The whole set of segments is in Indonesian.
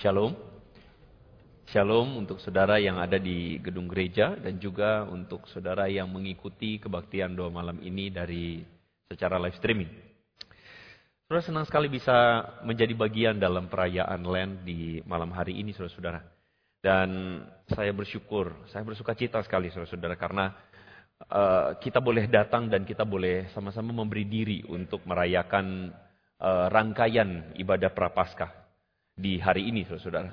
Shalom. Shalom untuk saudara yang ada di gedung gereja dan juga untuk saudara yang mengikuti kebaktian doa malam ini dari secara live streaming. Saudara senang sekali bisa menjadi bagian dalam perayaan Land di malam hari ini saudara-saudara. Dan saya bersyukur, saya bersuka cita sekali saudara-saudara karena uh, kita boleh datang dan kita boleh sama-sama memberi diri untuk merayakan uh, rangkaian ibadah prapaskah di hari ini saudara-saudara.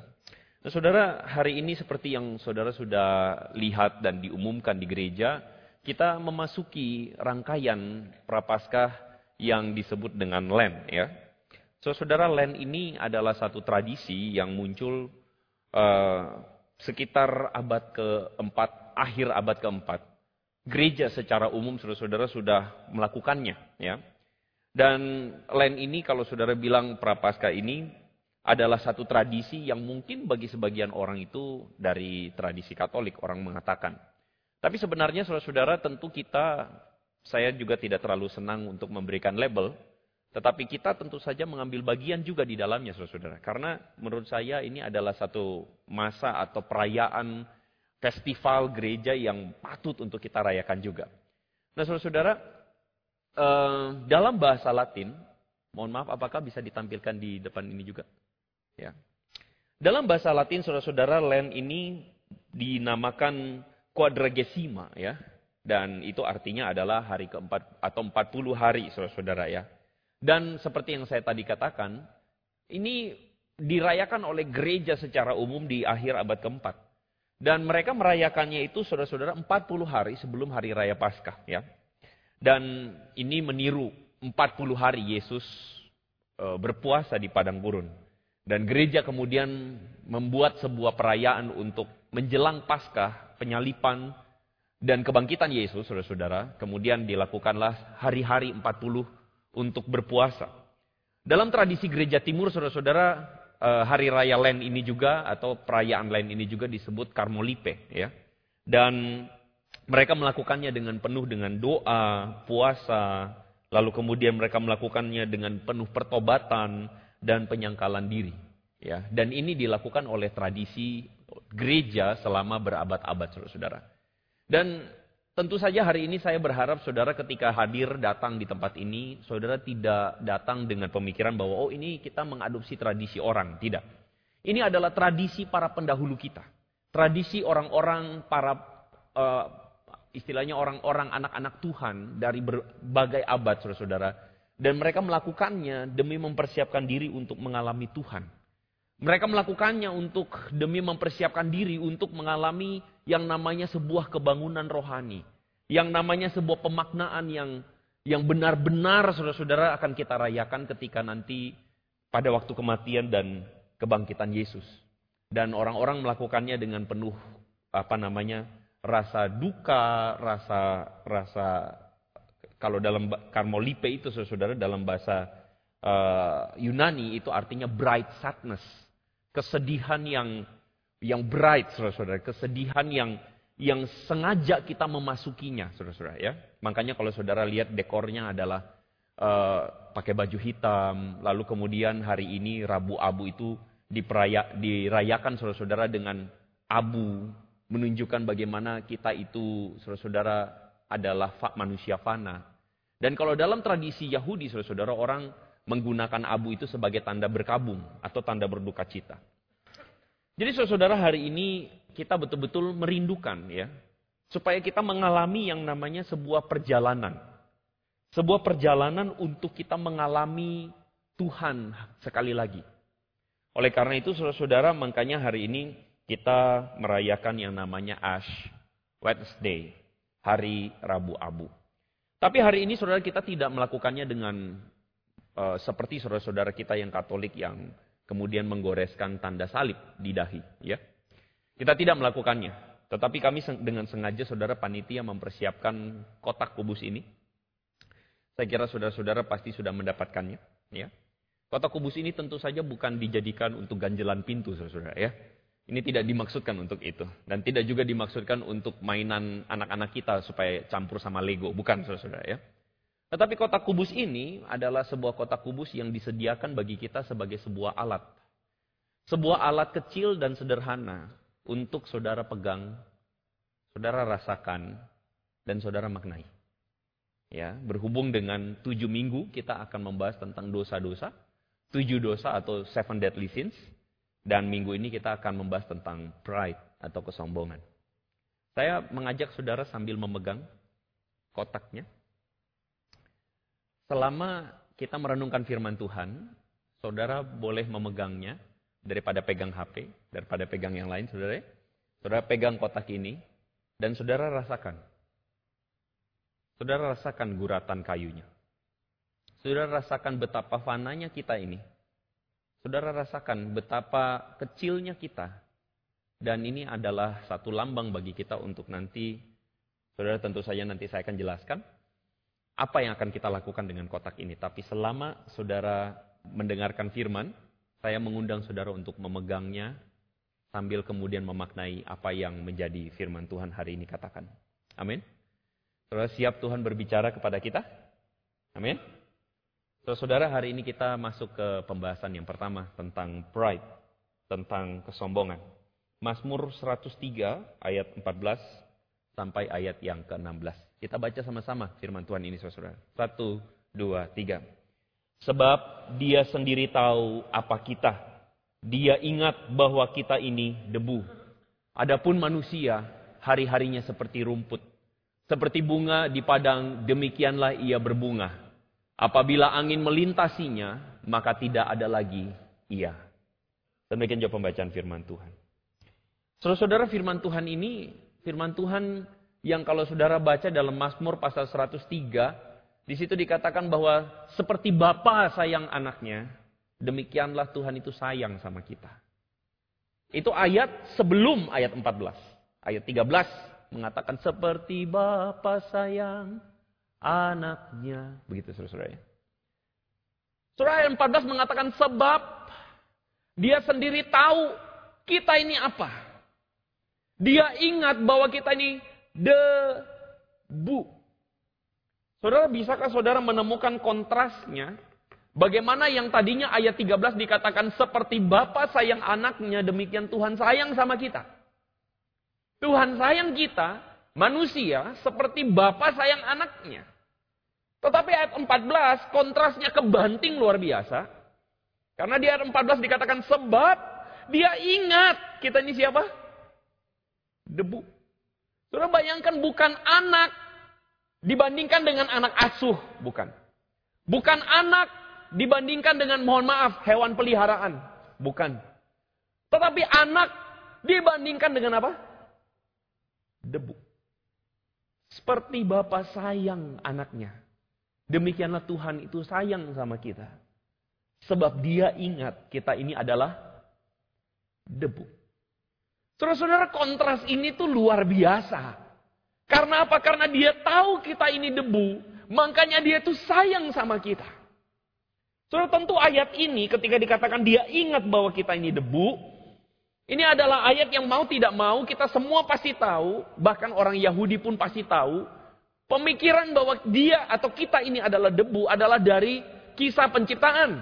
Nah, saudara, hari ini seperti yang saudara sudah lihat dan diumumkan di gereja, kita memasuki rangkaian prapaskah yang disebut dengan Len, ya. So, saudara, Len ini adalah satu tradisi yang muncul uh, sekitar abad keempat, akhir abad keempat. Gereja secara umum, saudara-saudara sudah melakukannya, ya. Dan Len ini, kalau saudara bilang prapaskah ini, adalah satu tradisi yang mungkin bagi sebagian orang itu dari tradisi Katolik orang mengatakan. Tapi sebenarnya saudara-saudara tentu kita, saya juga tidak terlalu senang untuk memberikan label, tetapi kita tentu saja mengambil bagian juga di dalamnya saudara-saudara. Karena menurut saya ini adalah satu masa atau perayaan festival gereja yang patut untuk kita rayakan juga. Nah saudara-saudara, eh, dalam bahasa Latin, mohon maaf apakah bisa ditampilkan di depan ini juga? Ya. Dalam bahasa Latin, saudara-saudara, Len ini dinamakan quadragesima, ya. Dan itu artinya adalah hari keempat atau 40 hari, saudara-saudara ya. Dan seperti yang saya tadi katakan, ini dirayakan oleh gereja secara umum di akhir abad keempat. Dan mereka merayakannya itu saudara-saudara 40 hari sebelum hari raya Paskah ya. Dan ini meniru 40 hari Yesus e, berpuasa di padang gurun. Dan gereja kemudian membuat sebuah perayaan untuk menjelang Paskah, penyalipan, dan kebangkitan Yesus, saudara-saudara. Kemudian dilakukanlah hari-hari 40 untuk berpuasa. Dalam tradisi gereja timur, saudara-saudara, eh, hari raya Len ini juga, atau perayaan Len ini juga disebut Karmolipe. ya. Dan mereka melakukannya dengan penuh dengan doa, puasa, lalu kemudian mereka melakukannya dengan penuh pertobatan, dan penyangkalan diri. Ya, dan ini dilakukan oleh tradisi gereja selama berabad-abad, saudara-saudara. Dan tentu saja hari ini saya berharap saudara ketika hadir datang di tempat ini, saudara tidak datang dengan pemikiran bahwa oh ini kita mengadopsi tradisi orang, tidak. Ini adalah tradisi para pendahulu kita, tradisi orang-orang para uh, istilahnya orang-orang anak-anak Tuhan dari berbagai abad, saudara-saudara dan mereka melakukannya demi mempersiapkan diri untuk mengalami Tuhan. Mereka melakukannya untuk demi mempersiapkan diri untuk mengalami yang namanya sebuah kebangunan rohani. Yang namanya sebuah pemaknaan yang yang benar-benar saudara-saudara akan kita rayakan ketika nanti pada waktu kematian dan kebangkitan Yesus. Dan orang-orang melakukannya dengan penuh apa namanya rasa duka, rasa rasa kalau dalam Karmolipe itu saudara dalam bahasa uh, Yunani itu artinya bright sadness. Kesedihan yang yang bright saudara-saudara, kesedihan yang yang sengaja kita memasukinya saudara-saudara ya. Makanya kalau saudara lihat dekornya adalah uh, pakai baju hitam, lalu kemudian hari ini Rabu Abu itu diperaya, dirayakan saudara-saudara dengan abu menunjukkan bagaimana kita itu saudara-saudara adalah manusia fana. Dan kalau dalam tradisi Yahudi, saudara-saudara, orang menggunakan abu itu sebagai tanda berkabung atau tanda berduka cita. Jadi saudara-saudara hari ini kita betul-betul merindukan ya, supaya kita mengalami yang namanya sebuah perjalanan. Sebuah perjalanan untuk kita mengalami Tuhan sekali lagi. Oleh karena itu saudara-saudara, makanya hari ini kita merayakan yang namanya Ash Wednesday hari Rabu Abu. Tapi hari ini saudara kita tidak melakukannya dengan uh, seperti saudara-saudara kita yang Katolik yang kemudian menggoreskan tanda salib di dahi, ya. Kita tidak melakukannya, tetapi kami dengan sengaja saudara panitia mempersiapkan kotak kubus ini. Saya kira saudara-saudara pasti sudah mendapatkannya, ya. Kotak kubus ini tentu saja bukan dijadikan untuk ganjelan pintu, saudara-saudara, ya. Ini tidak dimaksudkan untuk itu. Dan tidak juga dimaksudkan untuk mainan anak-anak kita supaya campur sama Lego. Bukan, saudara-saudara ya. Tetapi kotak kubus ini adalah sebuah kotak kubus yang disediakan bagi kita sebagai sebuah alat. Sebuah alat kecil dan sederhana untuk saudara pegang, saudara rasakan, dan saudara maknai. Ya, berhubung dengan tujuh minggu kita akan membahas tentang dosa-dosa, tujuh dosa atau seven deadly sins, dan minggu ini kita akan membahas tentang pride atau kesombongan. Saya mengajak saudara sambil memegang kotaknya. Selama kita merenungkan firman Tuhan, saudara boleh memegangnya daripada pegang HP, daripada pegang yang lain, saudara. Saudara pegang kotak ini, dan saudara rasakan. Saudara rasakan guratan kayunya. Saudara rasakan betapa fananya kita ini. Saudara rasakan betapa kecilnya kita. Dan ini adalah satu lambang bagi kita untuk nanti, saudara tentu saja nanti saya akan jelaskan, apa yang akan kita lakukan dengan kotak ini. Tapi selama saudara mendengarkan firman, saya mengundang saudara untuk memegangnya sambil kemudian memaknai apa yang menjadi firman Tuhan hari ini katakan. Amin. Saudara siap Tuhan berbicara kepada kita? Amin. Saudara, hari ini kita masuk ke pembahasan yang pertama tentang pride, tentang kesombongan. Mazmur 103 ayat 14 sampai ayat yang ke-16. Kita baca sama-sama firman Tuhan ini saudara. Satu, dua, tiga. Sebab dia sendiri tahu apa kita. Dia ingat bahwa kita ini debu. Adapun manusia, hari-harinya seperti rumput. Seperti bunga di padang, demikianlah ia berbunga. Apabila angin melintasinya, maka tidak ada lagi ia. Demikian jawab pembacaan firman Tuhan. Saudara-saudara firman Tuhan ini, firman Tuhan yang kalau saudara baca dalam Mazmur pasal 103, di situ dikatakan bahwa seperti Bapa sayang anaknya, demikianlah Tuhan itu sayang sama kita. Itu ayat sebelum ayat 14. Ayat 13 mengatakan seperti Bapa sayang anaknya. Begitu saudara-saudara ya. Surah ayat 14 mengatakan sebab dia sendiri tahu kita ini apa. Dia ingat bahwa kita ini debu. Saudara, bisakah saudara menemukan kontrasnya? Bagaimana yang tadinya ayat 13 dikatakan seperti Bapa sayang anaknya, demikian Tuhan sayang sama kita. Tuhan sayang kita, manusia, seperti Bapa sayang anaknya. Tetapi ayat 14 kontrasnya kebanting luar biasa. Karena di ayat 14 dikatakan sebab dia ingat kita ini siapa? Debu. Saudara bayangkan bukan anak dibandingkan dengan anak asuh, bukan. Bukan anak dibandingkan dengan mohon maaf hewan peliharaan, bukan. Tetapi anak dibandingkan dengan apa? Debu. Seperti bapak sayang anaknya. Demikianlah Tuhan itu sayang sama kita. Sebab dia ingat kita ini adalah debu. Saudara-saudara kontras ini tuh luar biasa. Karena apa? Karena dia tahu kita ini debu, makanya dia itu sayang sama kita. Saudara tentu ayat ini ketika dikatakan dia ingat bahwa kita ini debu, ini adalah ayat yang mau tidak mau kita semua pasti tahu, bahkan orang Yahudi pun pasti tahu, pemikiran bahwa dia atau kita ini adalah debu adalah dari kisah penciptaan.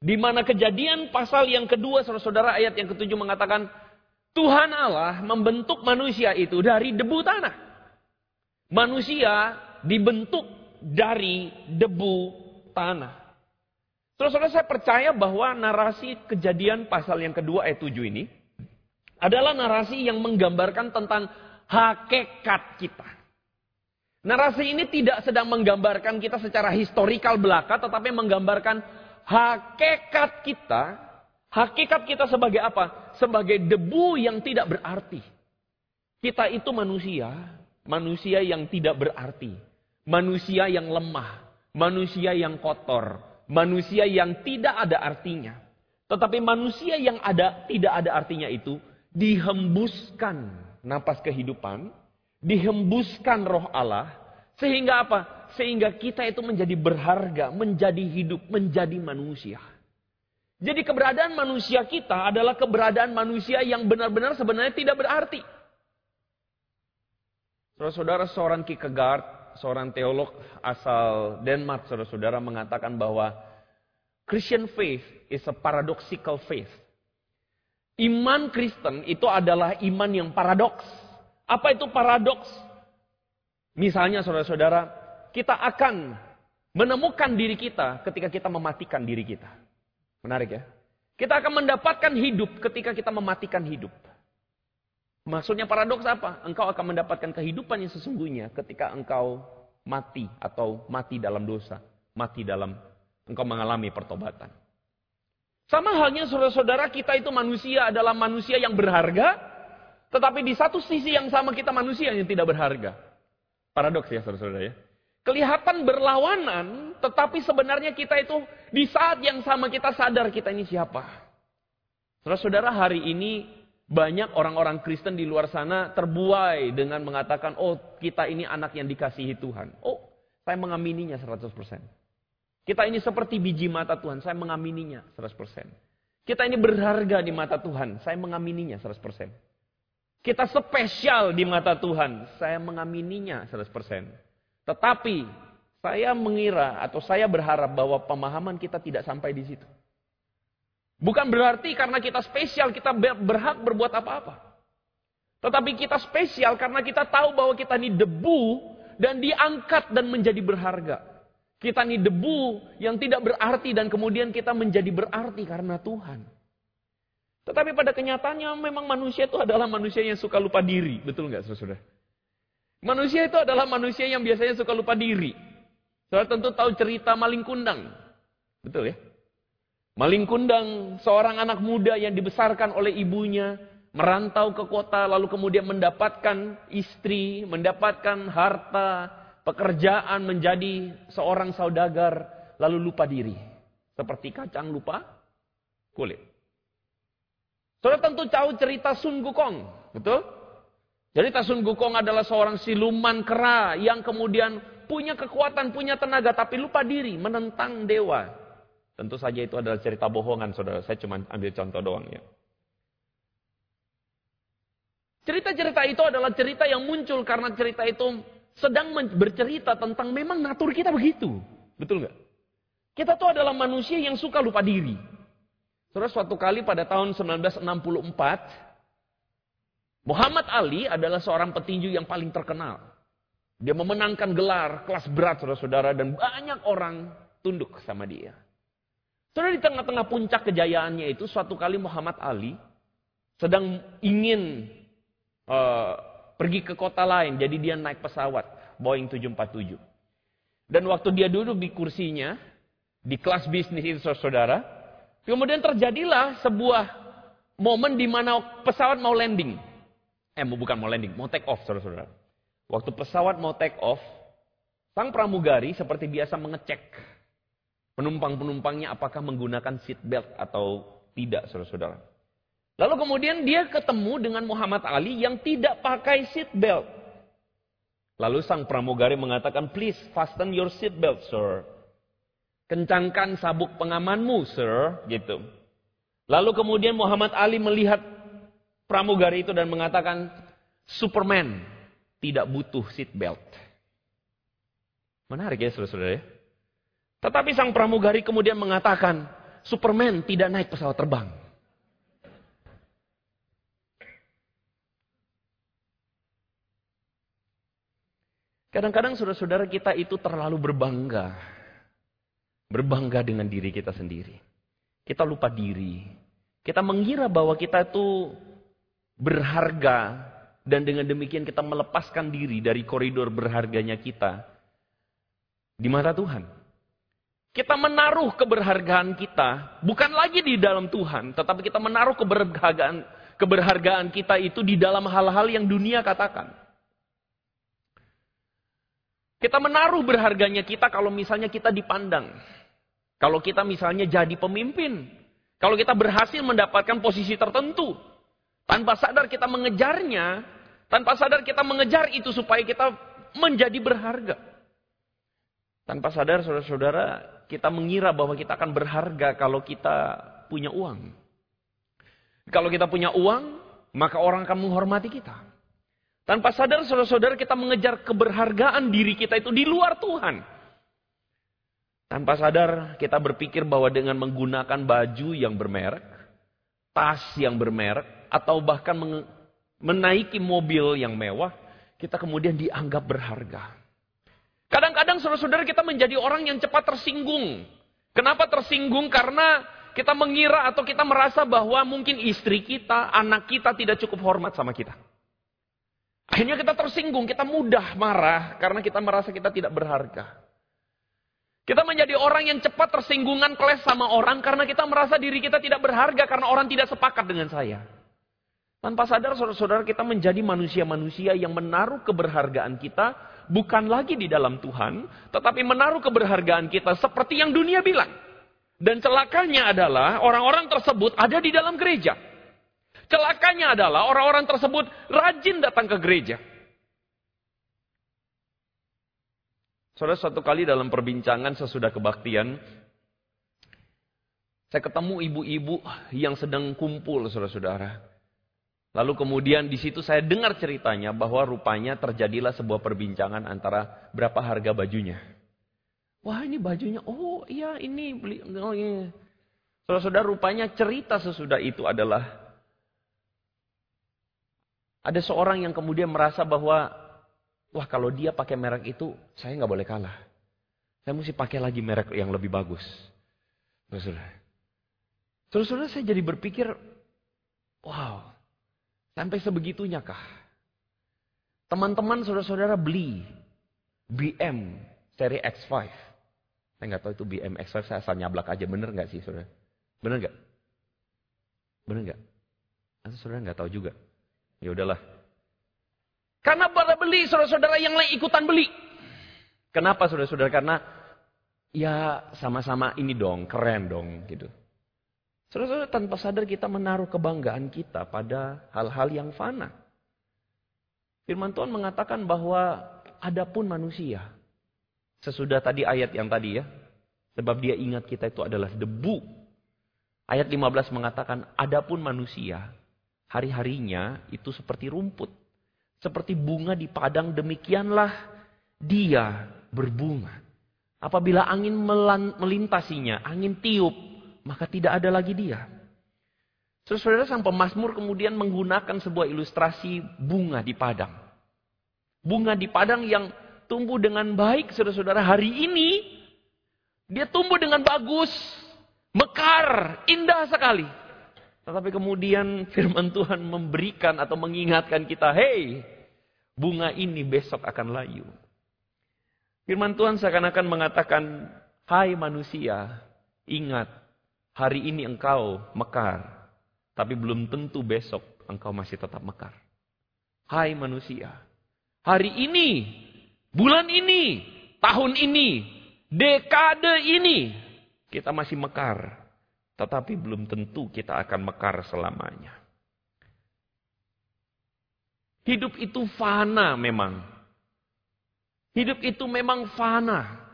Di mana kejadian pasal yang kedua saudara-saudara ayat yang ketujuh mengatakan Tuhan Allah membentuk manusia itu dari debu tanah. Manusia dibentuk dari debu tanah. Saudara-saudara saya percaya bahwa narasi kejadian pasal yang kedua ayat 7 ini adalah narasi yang menggambarkan tentang hakikat kita. Narasi ini tidak sedang menggambarkan kita secara historikal belaka, tetapi menggambarkan hakikat kita Hakikat kita sebagai apa? Sebagai debu yang tidak berarti. Kita itu manusia, manusia yang tidak berarti. Manusia yang lemah, manusia yang kotor, manusia yang tidak ada artinya. Tetapi manusia yang ada tidak ada artinya itu dihembuskan napas kehidupan, dihembuskan roh Allah, sehingga apa? Sehingga kita itu menjadi berharga, menjadi hidup, menjadi manusia. Jadi keberadaan manusia kita adalah keberadaan manusia yang benar-benar sebenarnya tidak berarti. Saudara-saudara seorang Kierkegaard, seorang teolog asal Denmark, saudara-saudara mengatakan bahwa Christian faith is a paradoxical faith. Iman Kristen itu adalah iman yang paradoks. Apa itu paradoks? Misalnya saudara-saudara, kita akan menemukan diri kita ketika kita mematikan diri kita. Menarik ya? Kita akan mendapatkan hidup ketika kita mematikan hidup. Maksudnya paradoks apa? Engkau akan mendapatkan kehidupan yang sesungguhnya ketika engkau mati atau mati dalam dosa, mati dalam engkau mengalami pertobatan. Sama halnya saudara-saudara kita itu manusia adalah manusia yang berharga, tetapi di satu sisi yang sama kita manusia yang tidak berharga. Paradoks ya saudara-saudara ya. Kelihatan berlawanan, tetapi sebenarnya kita itu di saat yang sama kita sadar kita ini siapa. Saudara-saudara hari ini banyak orang-orang Kristen di luar sana terbuai dengan mengatakan, oh kita ini anak yang dikasihi Tuhan. Oh, saya mengamininya 100%. Kita ini seperti biji mata Tuhan, saya mengamininya 100%. Kita ini berharga di mata Tuhan, saya mengamininya 100%. Kita spesial di mata Tuhan, saya mengamininya 100%. Tetapi saya mengira atau saya berharap bahwa pemahaman kita tidak sampai di situ. Bukan berarti karena kita spesial kita berhak berbuat apa-apa. Tetapi kita spesial karena kita tahu bahwa kita ini debu dan diangkat dan menjadi berharga. Kita ini debu yang tidak berarti dan kemudian kita menjadi berarti karena Tuhan. Tetapi pada kenyataannya memang manusia itu adalah manusia yang suka lupa diri. Betul nggak saudara? Manusia itu adalah manusia yang biasanya suka lupa diri. Saudara tentu tahu cerita maling kundang. Betul ya? Maling kundang seorang anak muda yang dibesarkan oleh ibunya. Merantau ke kota lalu kemudian mendapatkan istri, mendapatkan harta, pekerjaan menjadi seorang saudagar lalu lupa diri. Seperti kacang lupa kulit. Saudara tentu tahu cerita Sun Gukong, betul? Cerita Sun Gukong adalah seorang siluman kera yang kemudian punya kekuatan, punya tenaga, tapi lupa diri, menentang dewa. Tentu saja itu adalah cerita bohongan, saudara. Saya cuma ambil contoh doang ya. Cerita-cerita itu adalah cerita yang muncul karena cerita itu sedang bercerita tentang memang natur kita begitu. Betul nggak? Kita tuh adalah manusia yang suka lupa diri. Terus suatu kali pada tahun 1964, Muhammad Ali adalah seorang petinju yang paling terkenal. Dia memenangkan gelar kelas berat saudara-saudara dan banyak orang tunduk sama dia. Saudara di tengah-tengah puncak kejayaannya itu suatu kali Muhammad Ali sedang ingin uh, pergi ke kota lain. Jadi dia naik pesawat Boeing 747. Dan waktu dia duduk di kursinya, di kelas bisnis itu saudara, kemudian terjadilah sebuah momen di mana pesawat mau landing. Eh, bukan mau landing, mau take off saudara-saudara. Waktu pesawat mau take off, sang pramugari seperti biasa mengecek penumpang-penumpangnya apakah menggunakan seat belt atau tidak saudara-saudara. Lalu kemudian dia ketemu dengan Muhammad Ali yang tidak pakai seat belt. Lalu sang pramugari mengatakan, please fasten your seat belt, sir. Kencangkan sabuk pengamanmu, sir. Gitu. Lalu kemudian Muhammad Ali melihat pramugari itu dan mengatakan, Superman tidak butuh seat belt. Menarik ya saudara-saudara ya. Tetapi sang pramugari kemudian mengatakan, Superman tidak naik pesawat terbang. Kadang-kadang saudara-saudara kita itu terlalu berbangga. Berbangga dengan diri kita sendiri. Kita lupa diri. Kita mengira bahwa kita itu berharga. Dan dengan demikian kita melepaskan diri dari koridor berharganya kita. Di mata Tuhan. Kita menaruh keberhargaan kita. Bukan lagi di dalam Tuhan. Tetapi kita menaruh keberhargaan, keberhargaan kita itu di dalam hal-hal yang dunia katakan. Kita menaruh berharganya kita kalau misalnya kita dipandang. Kalau kita misalnya jadi pemimpin. Kalau kita berhasil mendapatkan posisi tertentu. Tanpa sadar kita mengejarnya. Tanpa sadar kita mengejar itu supaya kita menjadi berharga. Tanpa sadar saudara-saudara kita mengira bahwa kita akan berharga kalau kita punya uang. Kalau kita punya uang, maka orang akan menghormati kita. Tanpa sadar saudara-saudara kita mengejar keberhargaan diri kita itu di luar Tuhan. Tanpa sadar kita berpikir bahwa dengan menggunakan baju yang bermerek, tas yang bermerek, atau bahkan menaiki mobil yang mewah, kita kemudian dianggap berharga. Kadang-kadang saudara-saudara kita menjadi orang yang cepat tersinggung. Kenapa tersinggung? Karena kita mengira atau kita merasa bahwa mungkin istri kita, anak kita tidak cukup hormat sama kita. Akhirnya kita tersinggung, kita mudah marah karena kita merasa kita tidak berharga. Kita menjadi orang yang cepat tersinggungan keles sama orang karena kita merasa diri kita tidak berharga karena orang tidak sepakat dengan saya. Tanpa sadar saudara-saudara kita menjadi manusia-manusia yang menaruh keberhargaan kita bukan lagi di dalam Tuhan, tetapi menaruh keberhargaan kita seperti yang dunia bilang. Dan celakanya adalah orang-orang tersebut ada di dalam gereja. Celakanya adalah orang-orang tersebut rajin datang ke gereja. Saudara suatu kali dalam perbincangan sesudah kebaktian, saya ketemu ibu-ibu yang sedang kumpul saudara-saudara. Lalu kemudian di situ saya dengar ceritanya bahwa rupanya terjadilah sebuah perbincangan antara berapa harga bajunya. Wah ini bajunya, oh iya ini beli. Oh, ini. Saudara-saudara rupanya cerita sesudah itu adalah ada seorang yang kemudian merasa bahwa Wah kalau dia pakai merek itu, saya nggak boleh kalah. Saya mesti pakai lagi merek yang lebih bagus. Saudara. Saudara saya jadi berpikir, wow, sampai sebegitunya kah? Teman-teman saudara-saudara beli BM seri X5. Saya nggak tahu itu BM X5, saya asal nyablak aja. Bener nggak sih saudara? Bener nggak? Bener nggak? Atau saudara nggak tahu juga? Ya udahlah, karena pada beli, saudara-saudara yang lain ikutan beli. Kenapa saudara-saudara? Karena ya sama-sama ini dong, keren dong gitu. Saudara-saudara tanpa sadar kita menaruh kebanggaan kita pada hal-hal yang fana. Firman Tuhan mengatakan bahwa adapun manusia. Sesudah tadi ayat yang tadi ya. Sebab dia ingat kita itu adalah debu. Ayat 15 mengatakan adapun manusia. Hari-harinya itu seperti rumput. Seperti bunga di padang demikianlah dia berbunga. Apabila angin melintasinya, angin tiup, maka tidak ada lagi dia. Saudara sang pemazmur kemudian menggunakan sebuah ilustrasi bunga di padang. Bunga di padang yang tumbuh dengan baik saudara-saudara hari ini. Dia tumbuh dengan bagus, mekar, indah sekali. Tetapi kemudian firman Tuhan memberikan atau mengingatkan kita, hei, bunga ini besok akan layu. Firman Tuhan seakan-akan mengatakan, hai manusia, ingat, hari ini engkau mekar, tapi belum tentu besok engkau masih tetap mekar. Hai manusia, hari ini, bulan ini, tahun ini, dekade ini, kita masih mekar. Tetapi belum tentu kita akan mekar selamanya. Hidup itu fana memang. Hidup itu memang fana.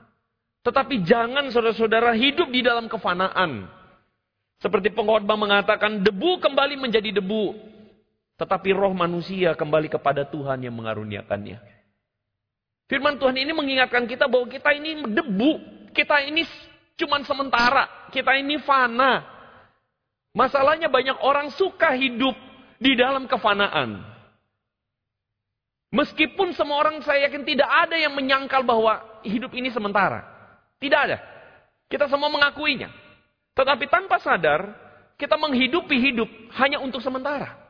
Tetapi jangan saudara-saudara hidup di dalam kefanaan. Seperti pengkhotbah mengatakan, debu kembali menjadi debu. Tetapi roh manusia kembali kepada Tuhan yang mengaruniakannya. Firman Tuhan ini mengingatkan kita bahwa kita ini debu. Kita ini cuma sementara. Kita ini fana. Masalahnya banyak orang suka hidup di dalam kefanaan. Meskipun semua orang saya yakin tidak ada yang menyangkal bahwa hidup ini sementara. Tidak ada. Kita semua mengakuinya. Tetapi tanpa sadar, kita menghidupi hidup hanya untuk sementara.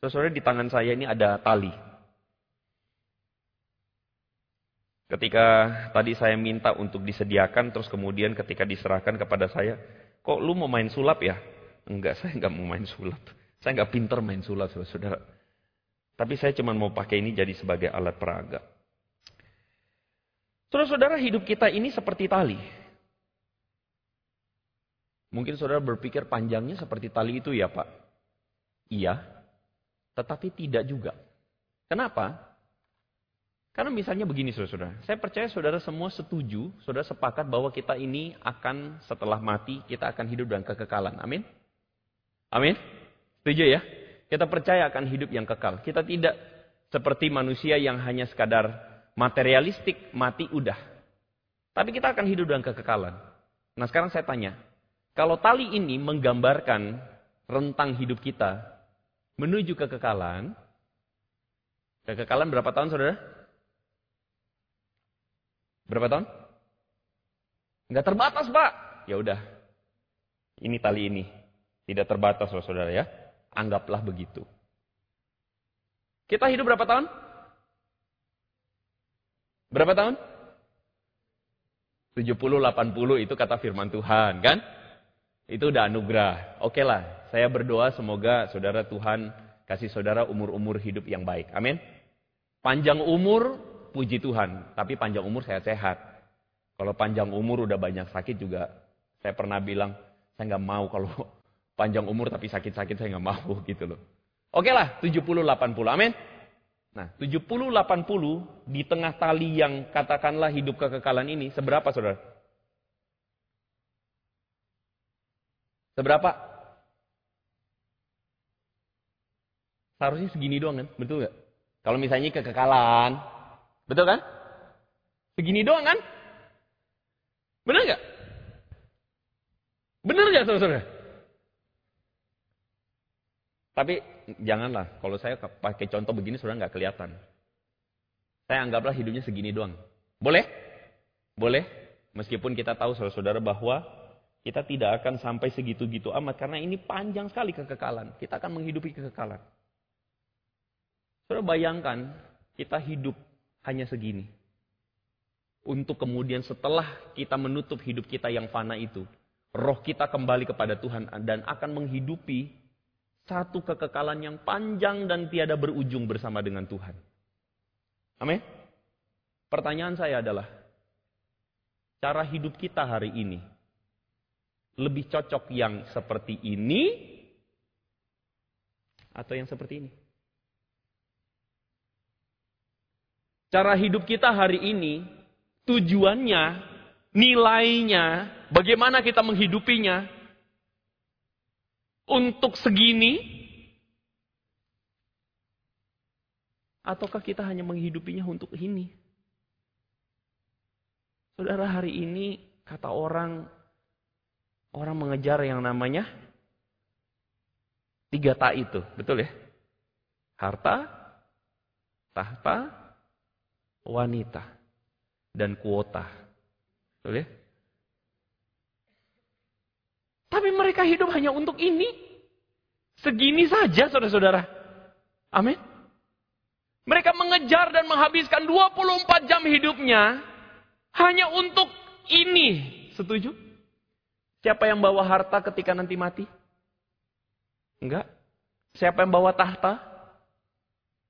Saudara di tangan saya ini ada tali. Ketika tadi saya minta untuk disediakan, terus kemudian ketika diserahkan kepada saya, kok lu mau main sulap ya? Enggak, saya enggak mau main sulap. Saya enggak pinter main sulap, saudara. Tapi saya cuma mau pakai ini jadi sebagai alat peraga. Saudara-saudara hidup kita ini seperti tali. Mungkin saudara berpikir panjangnya seperti tali itu ya Pak. Iya, tetapi tidak juga. Kenapa? Karena misalnya begini saudara-saudara. Saya percaya saudara semua setuju, saudara sepakat bahwa kita ini akan setelah mati, kita akan hidup dengan kekekalan. Amin? Amin? Setuju ya? Kita percaya akan hidup yang kekal. Kita tidak seperti manusia yang hanya sekadar materialistik, mati udah. Tapi kita akan hidup dengan kekekalan. Nah sekarang saya tanya, kalau tali ini menggambarkan rentang hidup kita menuju kekekalan, kekekalan berapa tahun saudara? Berapa tahun? Enggak terbatas pak. Ya udah, ini tali ini. Tidak terbatas loh saudara ya. Anggaplah begitu. Kita hidup berapa tahun? Berapa tahun? 70, 80 itu kata firman Tuhan kan? Itu udah anugerah. Oke lah, saya berdoa semoga saudara Tuhan kasih saudara umur-umur hidup yang baik. Amin. Panjang umur, puji Tuhan. Tapi panjang umur saya sehat. Kalau panjang umur udah banyak sakit juga, saya pernah bilang, saya nggak mau kalau panjang umur tapi sakit-sakit saya nggak mau gitu loh. Oke lah, 70-80. Amin. Nah, 70-80 di tengah tali yang katakanlah hidup kekekalan ini, seberapa saudara? Seberapa? Seharusnya segini doang kan? Betul nggak? Kalau misalnya kekekalan, betul kan? Segini doang kan? Benar nggak? Benar nggak saudara? Tapi janganlah, kalau saya pakai contoh begini sudah nggak kelihatan. Saya anggaplah hidupnya segini doang. Boleh? Boleh? Meskipun kita tahu saudara-saudara bahwa kita tidak akan sampai segitu-gitu amat karena ini panjang sekali kekekalan. Kita akan menghidupi kekekalan. Saudara bayangkan kita hidup hanya segini. Untuk kemudian setelah kita menutup hidup kita yang fana itu, roh kita kembali kepada Tuhan dan akan menghidupi satu kekekalan yang panjang dan tiada berujung bersama dengan Tuhan. Amin. Pertanyaan saya adalah, cara hidup kita hari ini lebih cocok yang seperti ini atau yang seperti ini? Cara hidup kita hari ini, tujuannya, nilainya, bagaimana kita menghidupinya, untuk segini? Ataukah kita hanya menghidupinya untuk ini? Saudara, hari ini kata orang, orang mengejar yang namanya tiga tak itu. Betul ya? Harta, tahta, wanita, dan kuota. Betul ya? Tapi mereka hidup hanya untuk ini. Segini saja saudara-saudara. Amin. Mereka mengejar dan menghabiskan 24 jam hidupnya hanya untuk ini. Setuju? Siapa yang bawa harta ketika nanti mati? Enggak. Siapa yang bawa tahta?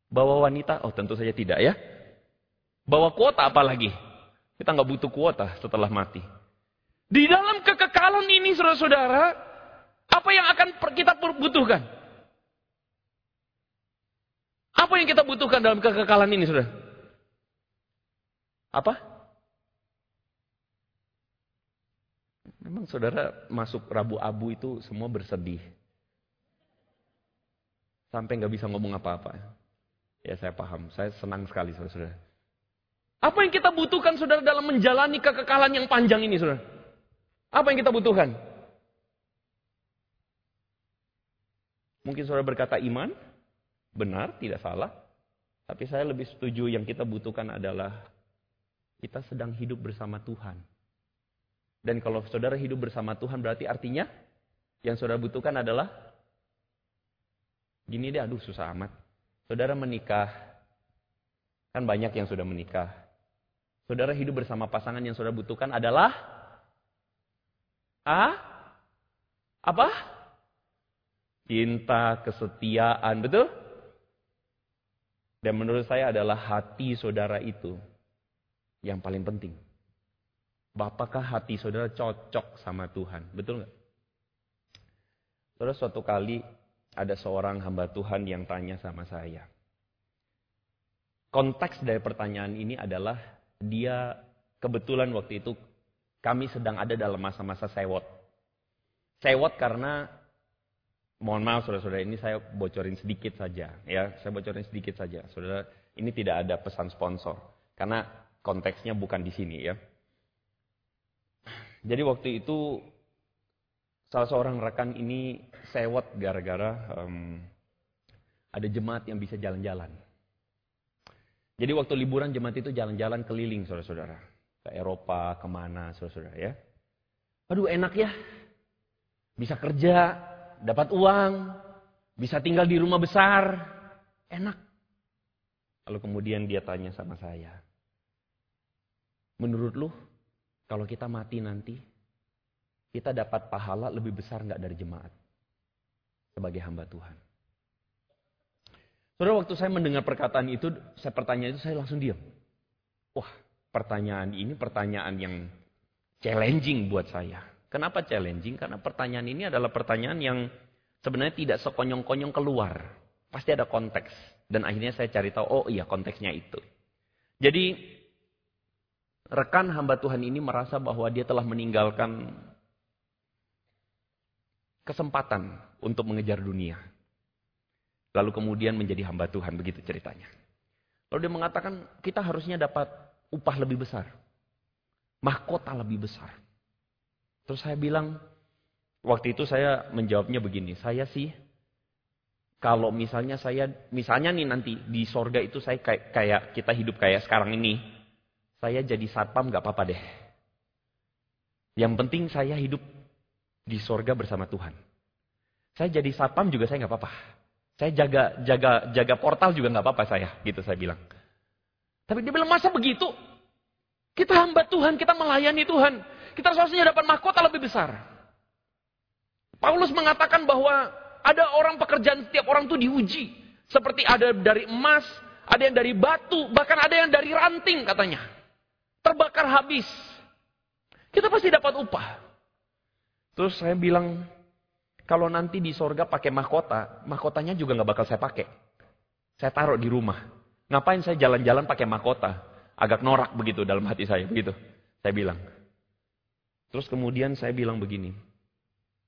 Bawa wanita? Oh tentu saja tidak ya. Bawa kuota apalagi? Kita nggak butuh kuota setelah mati. Di dalam kekekalan ini saudara-saudara, apa yang akan kita butuhkan? Apa yang kita butuhkan dalam kekekalan ini saudara? Apa? Memang saudara masuk Rabu Abu itu semua bersedih. Sampai nggak bisa ngomong apa-apa. Ya saya paham, saya senang sekali saudara-saudara. Apa yang kita butuhkan saudara dalam menjalani kekekalan yang panjang ini saudara? Apa yang kita butuhkan? Mungkin saudara berkata iman, benar, tidak salah. Tapi saya lebih setuju yang kita butuhkan adalah kita sedang hidup bersama Tuhan. Dan kalau saudara hidup bersama Tuhan berarti artinya yang saudara butuhkan adalah gini deh, aduh susah amat. Saudara menikah, kan banyak yang sudah menikah. Saudara hidup bersama pasangan yang saudara butuhkan adalah A? Apa? Cinta, kesetiaan, betul? Dan menurut saya adalah hati saudara itu yang paling penting. Apakah hati saudara cocok sama Tuhan? Betul nggak? Saudara suatu kali ada seorang hamba Tuhan yang tanya sama saya. Konteks dari pertanyaan ini adalah dia kebetulan waktu itu kami sedang ada dalam masa-masa sewot. Sewot karena, mohon maaf saudara-saudara, ini saya bocorin sedikit saja. ya Saya bocorin sedikit saja. Saudara, ini tidak ada pesan sponsor. Karena konteksnya bukan di sini ya. Jadi waktu itu salah seorang rekan ini sewot gara-gara um, ada jemaat yang bisa jalan-jalan. Jadi waktu liburan jemaat itu jalan-jalan keliling saudara-saudara. Ke Eropa, ke mana saudara-saudara ya. Aduh enak ya. Bisa kerja, dapat uang, bisa tinggal di rumah besar. Enak. Lalu kemudian dia tanya sama saya. Menurut lu, kalau kita mati nanti, kita dapat pahala lebih besar nggak dari jemaat? Sebagai hamba Tuhan. Saudara, waktu saya mendengar perkataan itu, saya pertanyaan itu, saya langsung diam. Wah, pertanyaan ini pertanyaan yang challenging buat saya. Kenapa challenging? Karena pertanyaan ini adalah pertanyaan yang sebenarnya tidak sekonyong-konyong keluar. Pasti ada konteks. Dan akhirnya saya cari tahu, oh iya konteksnya itu. Jadi rekan hamba Tuhan ini merasa bahwa dia telah meninggalkan kesempatan untuk mengejar dunia. Lalu kemudian menjadi hamba Tuhan, begitu ceritanya. Lalu dia mengatakan, kita harusnya dapat upah lebih besar. Mahkota lebih besar. Terus saya bilang, waktu itu saya menjawabnya begini, saya sih kalau misalnya saya, misalnya nih nanti di sorga itu saya kayak, kayak kita hidup kayak sekarang ini, saya jadi satpam gak apa-apa deh. Yang penting saya hidup di sorga bersama Tuhan. Saya jadi satpam juga saya gak apa-apa. Saya jaga jaga jaga portal juga gak apa-apa saya, gitu saya bilang. Tapi dia bilang masa begitu? Kita hamba Tuhan, kita melayani Tuhan. Kita seharusnya dapat mahkota lebih besar. Paulus mengatakan bahwa ada orang pekerjaan setiap orang itu diuji. Seperti ada dari emas, ada yang dari batu, bahkan ada yang dari ranting katanya terbakar habis. Kita pasti dapat upah. Terus saya bilang, kalau nanti di sorga pakai mahkota, mahkotanya juga nggak bakal saya pakai. Saya taruh di rumah. Ngapain saya jalan-jalan pakai mahkota? Agak norak begitu dalam hati saya, begitu. Saya bilang. Terus kemudian saya bilang begini.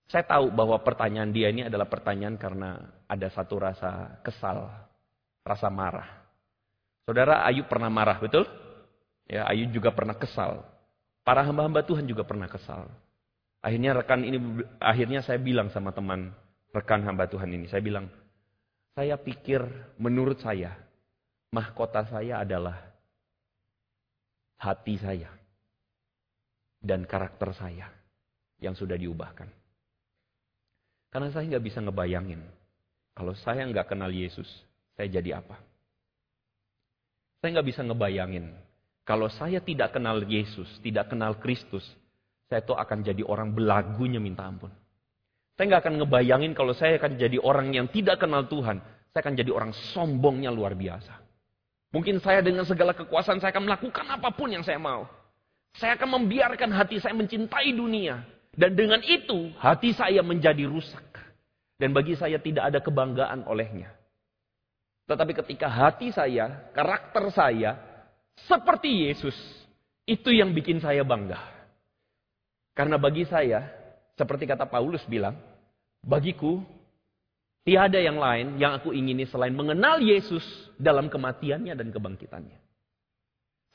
Saya tahu bahwa pertanyaan dia ini adalah pertanyaan karena ada satu rasa kesal, rasa marah. Saudara Ayub pernah marah, betul? Ya, Ayub juga pernah kesal. Para hamba-hamba Tuhan juga pernah kesal. Akhirnya rekan ini, akhirnya saya bilang sama teman rekan hamba Tuhan ini, saya bilang, saya pikir menurut saya, mahkota saya adalah hati saya dan karakter saya yang sudah diubahkan. Karena saya nggak bisa ngebayangin, kalau saya nggak kenal Yesus, saya jadi apa? Saya nggak bisa ngebayangin kalau saya tidak kenal Yesus, tidak kenal Kristus, saya itu akan jadi orang belagunya minta ampun. Saya nggak akan ngebayangin kalau saya akan jadi orang yang tidak kenal Tuhan. Saya akan jadi orang sombongnya luar biasa. Mungkin saya dengan segala kekuasaan saya akan melakukan apa pun yang saya mau. Saya akan membiarkan hati saya mencintai dunia. Dan dengan itu hati saya menjadi rusak. Dan bagi saya tidak ada kebanggaan olehnya. Tetapi ketika hati saya, karakter saya seperti Yesus. Itu yang bikin saya bangga. Karena bagi saya, seperti kata Paulus bilang, bagiku tiada yang lain yang aku ingini selain mengenal Yesus dalam kematiannya dan kebangkitannya.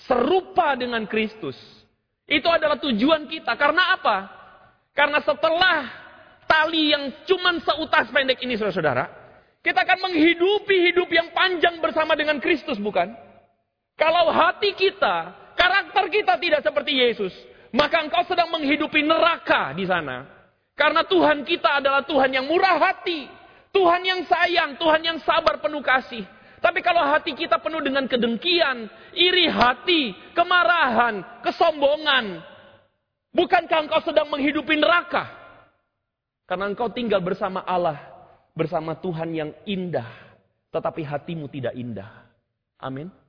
Serupa dengan Kristus. Itu adalah tujuan kita. Karena apa? Karena setelah tali yang cuman seutas pendek ini saudara-saudara, kita akan menghidupi hidup yang panjang bersama dengan Kristus bukan? Kalau hati kita, karakter kita tidak seperti Yesus, maka engkau sedang menghidupi neraka di sana. Karena Tuhan kita adalah Tuhan yang murah hati, Tuhan yang sayang, Tuhan yang sabar penuh kasih. Tapi kalau hati kita penuh dengan kedengkian, iri hati, kemarahan, kesombongan, bukankah engkau sedang menghidupi neraka? Karena engkau tinggal bersama Allah, bersama Tuhan yang indah, tetapi hatimu tidak indah. Amin.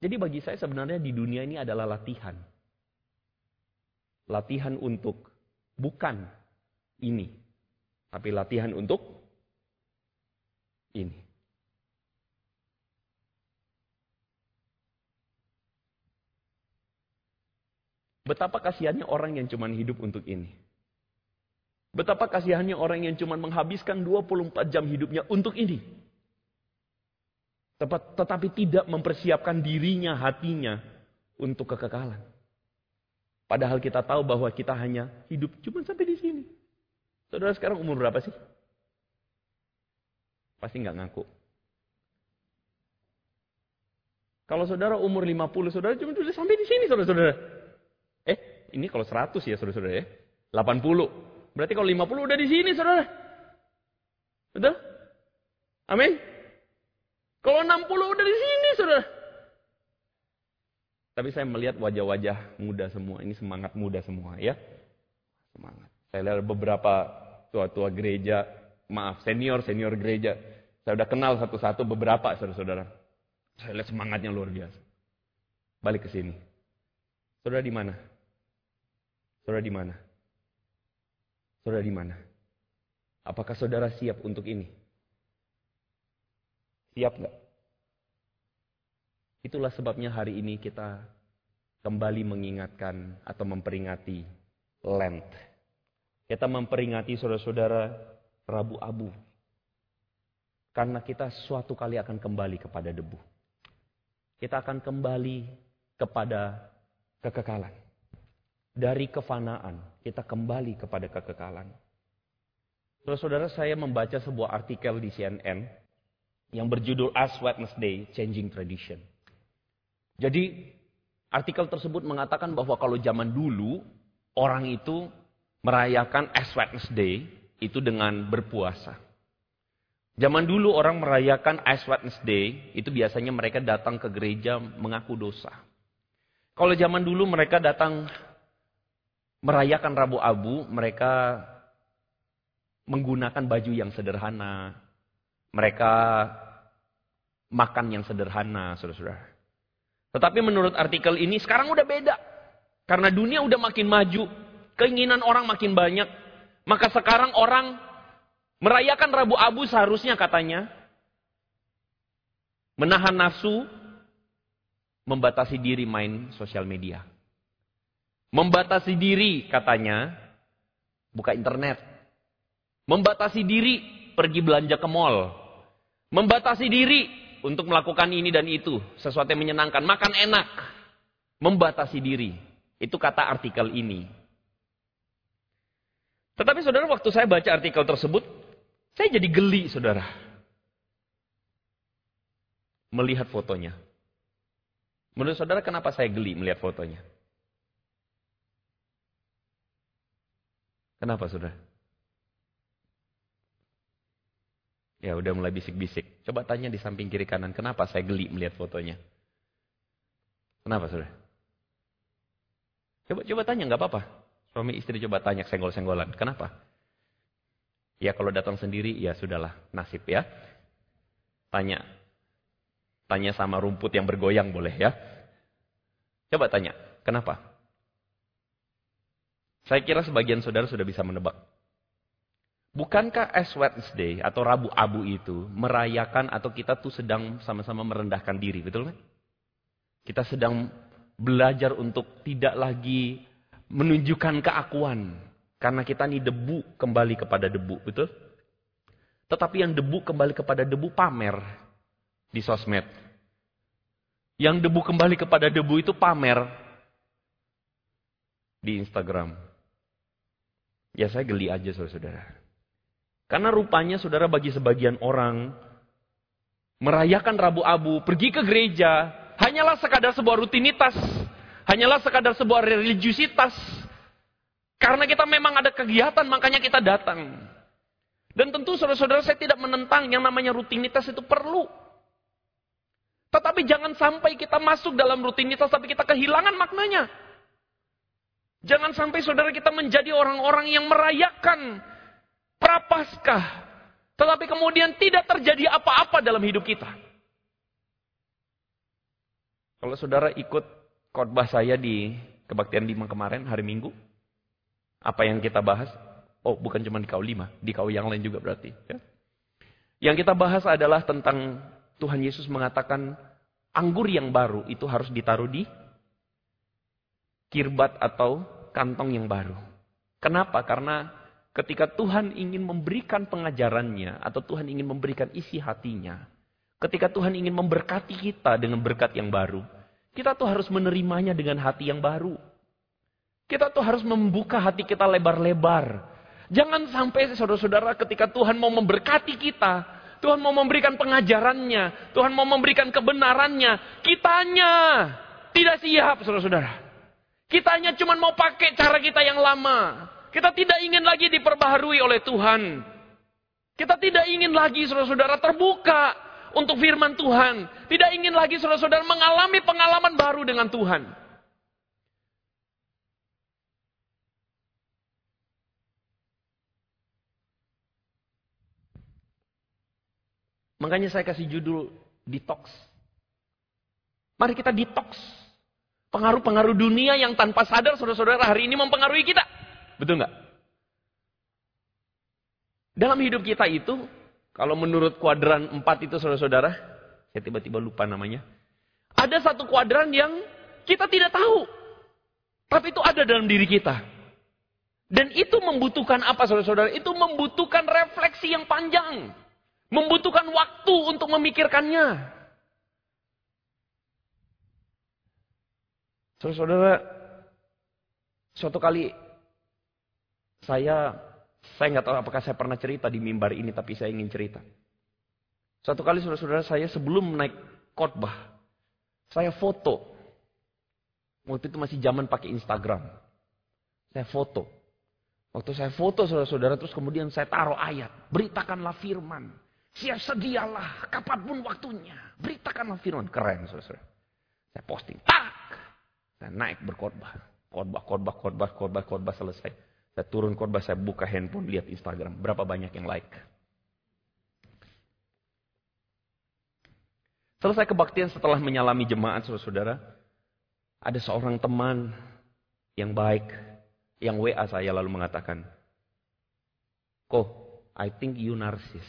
Jadi bagi saya sebenarnya di dunia ini adalah latihan. Latihan untuk bukan ini, tapi latihan untuk ini. Betapa kasihannya orang yang cuma hidup untuk ini. Betapa kasihannya orang yang cuma menghabiskan 24 jam hidupnya untuk ini. Tetapi tidak mempersiapkan dirinya, hatinya untuk kekekalan. Padahal kita tahu bahwa kita hanya hidup cuma sampai di sini. Saudara sekarang umur berapa sih? Pasti nggak ngaku. Kalau saudara umur 50, saudara cuma sudah sampai di sini, saudara-saudara. Eh, ini kalau 100 ya, saudara-saudara ya. 80. Berarti kalau 50 udah di sini, saudara. Betul? Amin. Kalau 60 udah di sini, saudara. Tapi saya melihat wajah-wajah muda semua. Ini semangat muda semua, ya. Semangat. Saya lihat beberapa tua-tua gereja, maaf, senior-senior gereja. Saya udah kenal satu-satu beberapa, saudara-saudara. Saya lihat semangatnya luar biasa. Balik ke sini. Saudara di mana? Saudara di mana? Saudara di mana? Apakah saudara siap untuk ini? Siap nggak? Itulah sebabnya hari ini kita kembali mengingatkan atau memperingati Lent. Kita memperingati saudara-saudara Rabu Abu. Karena kita suatu kali akan kembali kepada debu kita akan kembali kepada kekekalan. Dari kefanaan, kita kembali kepada kekekalan. Saudara-saudara, saya membaca sebuah artikel di CNN yang berjudul Ash Wednesday, Changing Tradition. Jadi, artikel tersebut mengatakan bahwa kalau zaman dulu, orang itu merayakan Ash Wednesday itu dengan berpuasa. Zaman dulu orang merayakan Ash Wednesday, itu biasanya mereka datang ke gereja mengaku dosa. Kalau zaman dulu mereka datang merayakan Rabu Abu, mereka menggunakan baju yang sederhana. Mereka makan yang sederhana, saudara-saudara. Tetapi menurut artikel ini sekarang udah beda. Karena dunia udah makin maju, keinginan orang makin banyak. Maka sekarang orang Merayakan Rabu Abu seharusnya katanya menahan nafsu, membatasi diri main sosial media. Membatasi diri katanya buka internet. Membatasi diri pergi belanja ke mall. Membatasi diri untuk melakukan ini dan itu, sesuatu yang menyenangkan, makan enak. Membatasi diri. Itu kata artikel ini. Tetapi saudara waktu saya baca artikel tersebut, saya jadi geli, saudara. Melihat fotonya. Menurut saudara kenapa saya geli melihat fotonya? Kenapa saudara? Ya udah mulai bisik-bisik. Coba tanya di samping kiri kanan, kenapa saya geli melihat fotonya? Kenapa saudara? Coba coba tanya, nggak apa-apa. Suami istri coba tanya senggol-senggolan. Kenapa? Ya kalau datang sendiri ya sudahlah nasib ya. Tanya. Tanya sama rumput yang bergoyang boleh ya. Coba tanya, kenapa? Saya kira sebagian saudara sudah bisa menebak. Bukankah Ash Wednesday atau Rabu Abu itu merayakan atau kita tuh sedang sama-sama merendahkan diri, betul kan? Kita sedang belajar untuk tidak lagi menunjukkan keakuan, karena kita ini debu kembali kepada debu, betul? Tetapi yang debu kembali kepada debu pamer di sosmed. Yang debu kembali kepada debu itu pamer di Instagram. Ya saya geli aja saudara-saudara. Karena rupanya saudara bagi sebagian orang merayakan Rabu Abu, pergi ke gereja, hanyalah sekadar sebuah rutinitas, hanyalah sekadar sebuah religiusitas, karena kita memang ada kegiatan, makanya kita datang. Dan tentu saudara-saudara saya tidak menentang yang namanya rutinitas itu perlu. Tetapi jangan sampai kita masuk dalam rutinitas tapi kita kehilangan maknanya. Jangan sampai saudara kita menjadi orang-orang yang merayakan prapaskah. Tetapi kemudian tidak terjadi apa-apa dalam hidup kita. Kalau saudara ikut khotbah saya di kebaktian lima kemarin hari Minggu, apa yang kita bahas? Oh, bukan cuma di kau lima, di kau yang lain juga berarti. Ya. Yang kita bahas adalah tentang Tuhan Yesus mengatakan anggur yang baru itu harus ditaruh di kirbat atau kantong yang baru. Kenapa? Karena ketika Tuhan ingin memberikan pengajarannya atau Tuhan ingin memberikan isi hatinya Ketika Tuhan ingin memberkati kita dengan berkat yang baru, kita tuh harus menerimanya dengan hati yang baru. Kita tuh harus membuka hati kita lebar-lebar. Jangan sampai saudara-saudara ketika Tuhan mau memberkati kita, Tuhan mau memberikan pengajarannya, Tuhan mau memberikan kebenarannya, kitanya tidak siap saudara-saudara. Kitanya cuma mau pakai cara kita yang lama. Kita tidak ingin lagi diperbaharui oleh Tuhan. Kita tidak ingin lagi saudara-saudara terbuka untuk firman Tuhan. Tidak ingin lagi saudara-saudara mengalami pengalaman baru dengan Tuhan. Makanya saya kasih judul detox. Mari kita detox. Pengaruh-pengaruh dunia yang tanpa sadar saudara-saudara hari ini mempengaruhi kita. Betul nggak? Dalam hidup kita itu kalau menurut kuadran 4 itu saudara-saudara, saya tiba-tiba lupa namanya. Ada satu kuadran yang kita tidak tahu. Tapi itu ada dalam diri kita. Dan itu membutuhkan apa saudara-saudara? Itu membutuhkan refleksi yang panjang. Membutuhkan waktu untuk memikirkannya. Saudara-saudara, suatu kali saya saya nggak tahu apakah saya pernah cerita di mimbar ini, tapi saya ingin cerita. Suatu kali saudara-saudara saya sebelum naik khotbah, saya foto. Waktu itu masih zaman pakai Instagram. Saya foto. Waktu saya foto saudara-saudara, terus kemudian saya taruh ayat. Beritakanlah firman. Siap sedialah kapan pun waktunya. Beritakanlah firman. Keren saudara-saudara. Saya posting. Tak! Saya naik berkhotbah. Khotbah, khotbah, khotbah, khotbah, khotbah selesai. Saya turun khotbah, saya buka handphone, lihat Instagram. Berapa banyak yang like. Selesai kebaktian setelah menyalami jemaat, saudara-saudara. Ada seorang teman yang baik, yang WA saya lalu mengatakan, Kok, I think you narsis.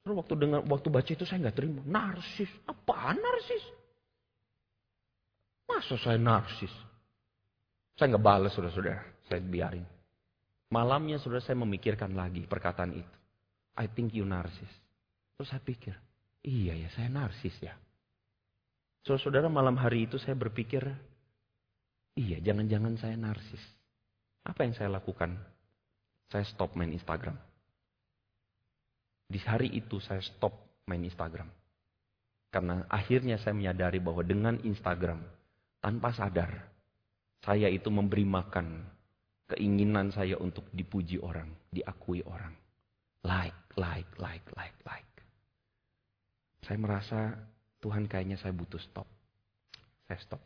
Terus waktu dengar, waktu baca itu saya nggak terima. Narsis? Apa narsis? Masa saya narsis? Saya nggak balas saudara-saudara. Saya biarin. Malamnya saudara saya memikirkan lagi perkataan itu. I think you narsis. Terus saya pikir, iya ya saya narsis ya. Saudara-saudara malam hari itu saya berpikir, iya jangan-jangan saya narsis. Apa yang saya lakukan? Saya stop main Instagram. Di hari itu saya stop main Instagram. Karena akhirnya saya menyadari bahwa dengan Instagram, tanpa sadar, saya itu memberi makan keinginan saya untuk dipuji orang, diakui orang. Like, like, like, like, like. Saya merasa Tuhan kayaknya saya butuh stop. Saya stop.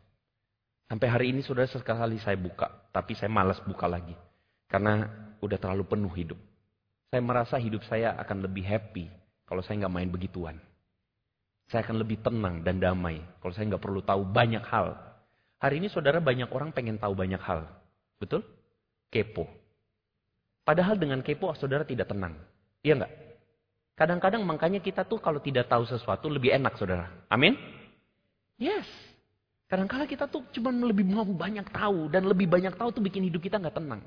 Sampai hari ini sudah sekali saya buka, tapi saya malas buka lagi. Karena udah terlalu penuh hidup. Saya merasa hidup saya akan lebih happy kalau saya nggak main begituan. Saya akan lebih tenang dan damai kalau saya nggak perlu tahu banyak hal Hari ini saudara banyak orang pengen tahu banyak hal. Betul? Kepo. Padahal dengan kepo saudara tidak tenang. Iya enggak? Kadang-kadang makanya kita tuh kalau tidak tahu sesuatu lebih enak saudara. Amin? Yes. Kadang-kadang kita tuh cuma lebih mau banyak tahu. Dan lebih banyak tahu tuh bikin hidup kita nggak tenang.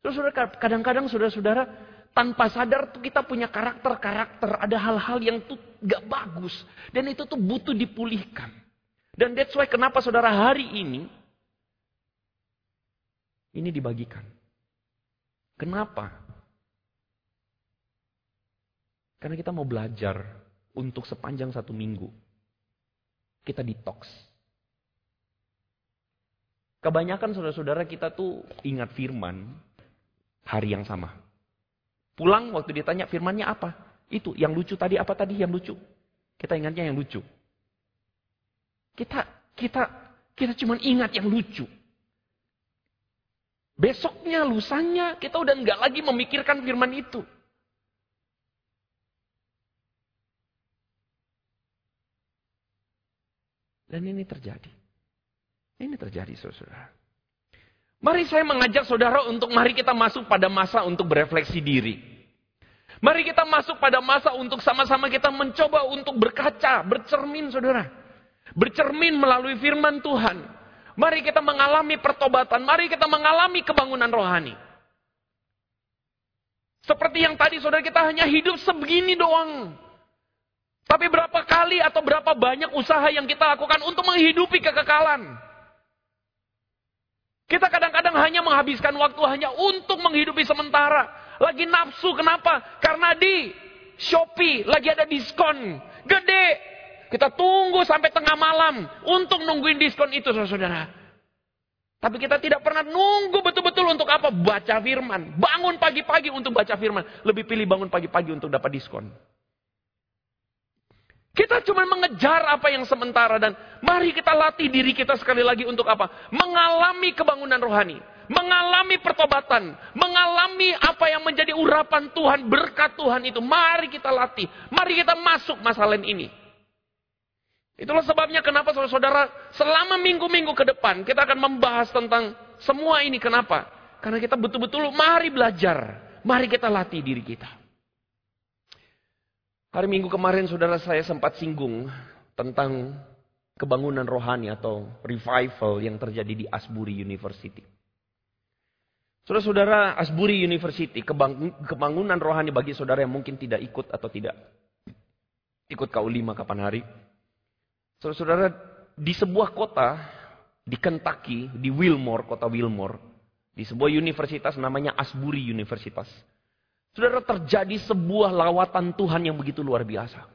Terus saudara kadang-kadang saudara-saudara tanpa sadar tuh kita punya karakter-karakter. Ada hal-hal yang tuh gak bagus. Dan itu tuh butuh dipulihkan. Dan that's why kenapa saudara hari ini ini dibagikan. Kenapa? Karena kita mau belajar untuk sepanjang satu minggu. Kita detox. Kebanyakan saudara-saudara kita tuh ingat firman hari yang sama. Pulang waktu ditanya firmannya apa? Itu yang lucu tadi apa tadi yang lucu? Kita ingatnya yang lucu. Kita kita kita cuma ingat yang lucu. Besoknya, lusanya, kita udah nggak lagi memikirkan firman itu. Dan ini terjadi. Ini terjadi, saudara. Mari saya mengajak saudara untuk mari kita masuk pada masa untuk berefleksi diri. Mari kita masuk pada masa untuk sama-sama kita mencoba untuk berkaca, bercermin, saudara. Bercermin melalui firman Tuhan. Mari kita mengalami pertobatan. Mari kita mengalami kebangunan rohani. Seperti yang tadi saudara kita hanya hidup sebegini doang. Tapi berapa kali atau berapa banyak usaha yang kita lakukan untuk menghidupi kekekalan? Kita kadang-kadang hanya menghabiskan waktu hanya untuk menghidupi sementara. Lagi nafsu, kenapa? Karena di Shopee lagi ada diskon gede. Kita tunggu sampai tengah malam untuk nungguin diskon itu, saudara-saudara. Tapi kita tidak pernah nunggu betul-betul untuk apa? Baca firman. Bangun pagi-pagi untuk baca firman. Lebih pilih bangun pagi-pagi untuk dapat diskon. Kita cuma mengejar apa yang sementara dan mari kita latih diri kita sekali lagi untuk apa? Mengalami kebangunan rohani, mengalami pertobatan, mengalami apa yang menjadi urapan Tuhan, berkat Tuhan itu. Mari kita latih, mari kita masuk masalah ini. Itulah sebabnya kenapa saudara-saudara selama minggu-minggu ke depan kita akan membahas tentang semua ini. Kenapa? Karena kita betul-betul mari belajar, mari kita latih diri kita. Hari Minggu kemarin saudara saya sempat singgung tentang kebangunan rohani atau revival yang terjadi di Asbury University. Saudara-saudara, Asbury University, kebangunan rohani bagi saudara yang mungkin tidak ikut atau tidak ikut KU5 kapan hari. Saudara-saudara, di sebuah kota, di Kentucky, di Wilmore, kota Wilmore, di sebuah universitas namanya Asbury Universitas. Saudara terjadi sebuah lawatan Tuhan yang begitu luar biasa.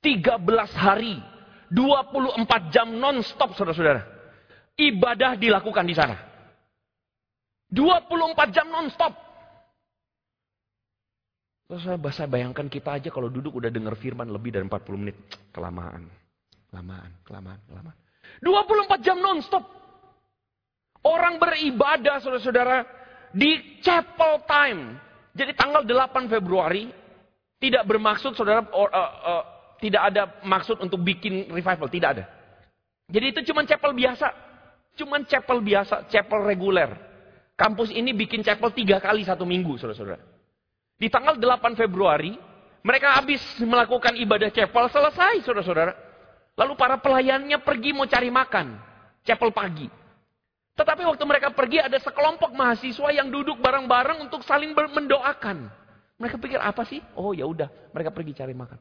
13 hari, 24 jam non-stop saudara-saudara. Ibadah dilakukan di sana. 24 jam non-stop. Terus saya bayangkan kita aja kalau duduk udah dengar firman lebih dari 40 menit. Kelamaan, kelamaan, kelamaan, kelamaan. 24 jam non-stop. Orang beribadah saudara-saudara di chapel time. Jadi tanggal 8 Februari tidak bermaksud saudara uh, uh, tidak ada maksud untuk bikin revival, tidak ada. Jadi itu cuma chapel biasa. Cuma chapel biasa, chapel reguler. Kampus ini bikin chapel tiga kali satu minggu, saudara-saudara. Di tanggal 8 Februari, mereka habis melakukan ibadah chapel, selesai, saudara-saudara. Lalu para pelayannya pergi mau cari makan. Chapel pagi. Tetapi waktu mereka pergi ada sekelompok mahasiswa yang duduk bareng-bareng untuk saling mendoakan. Mereka pikir apa sih? Oh ya udah, mereka pergi cari makan.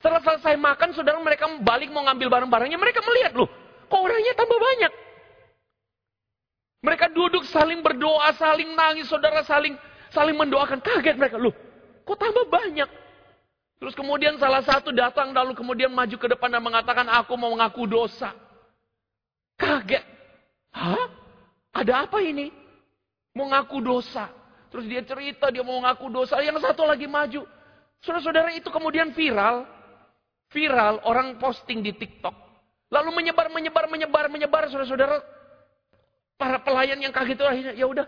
Setelah selesai makan, saudara mereka balik mau ngambil barang-barangnya, mereka melihat loh, kok orangnya tambah banyak. Mereka duduk saling berdoa, saling nangis, saudara saling saling mendoakan. Kaget mereka, loh, kok tambah banyak? Terus kemudian salah satu datang lalu kemudian maju ke depan dan mengatakan, aku mau mengaku dosa. Kaget. Hah? Ada apa ini? Mau ngaku dosa. Terus dia cerita dia mau ngaku dosa. Yang satu lagi maju. Saudara-saudara itu kemudian viral. Viral orang posting di TikTok. Lalu menyebar, menyebar, menyebar, menyebar. Saudara-saudara para pelayan yang kaget itu akhirnya ya udah.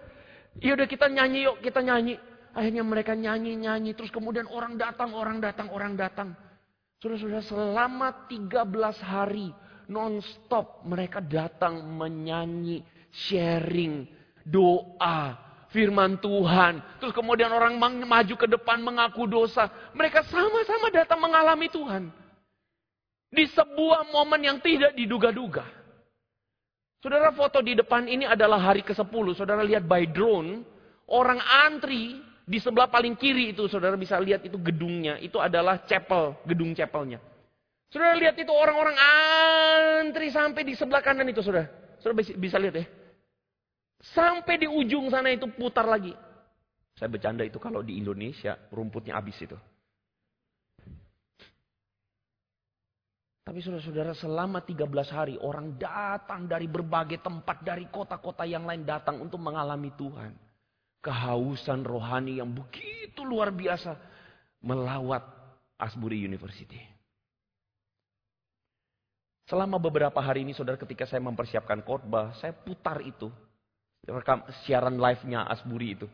Ya udah kita nyanyi yuk, kita nyanyi. Akhirnya mereka nyanyi, nyanyi. Terus kemudian orang datang, orang datang, orang datang. Saudara-saudara selama 13 hari non-stop mereka datang menyanyi, sharing, doa, firman Tuhan. Terus kemudian orang maju ke depan mengaku dosa. Mereka sama-sama datang mengalami Tuhan. Di sebuah momen yang tidak diduga-duga. Saudara foto di depan ini adalah hari ke-10. Saudara lihat by drone. Orang antri di sebelah paling kiri itu. Saudara bisa lihat itu gedungnya. Itu adalah chapel, gedung chapelnya. Saudara lihat itu orang-orang antri sampai di sebelah kanan itu, saudara. Saudara bisa lihat ya. Sampai di ujung sana itu putar lagi. Saya bercanda itu kalau di Indonesia rumputnya habis itu. Tapi saudara-saudara selama 13 hari orang datang dari berbagai tempat dari kota-kota yang lain datang untuk mengalami Tuhan. Kehausan rohani yang begitu luar biasa melawat Asbury University. Selama beberapa hari ini saudara ketika saya mempersiapkan khotbah, saya putar itu. Rekam siaran live-nya Asburi itu.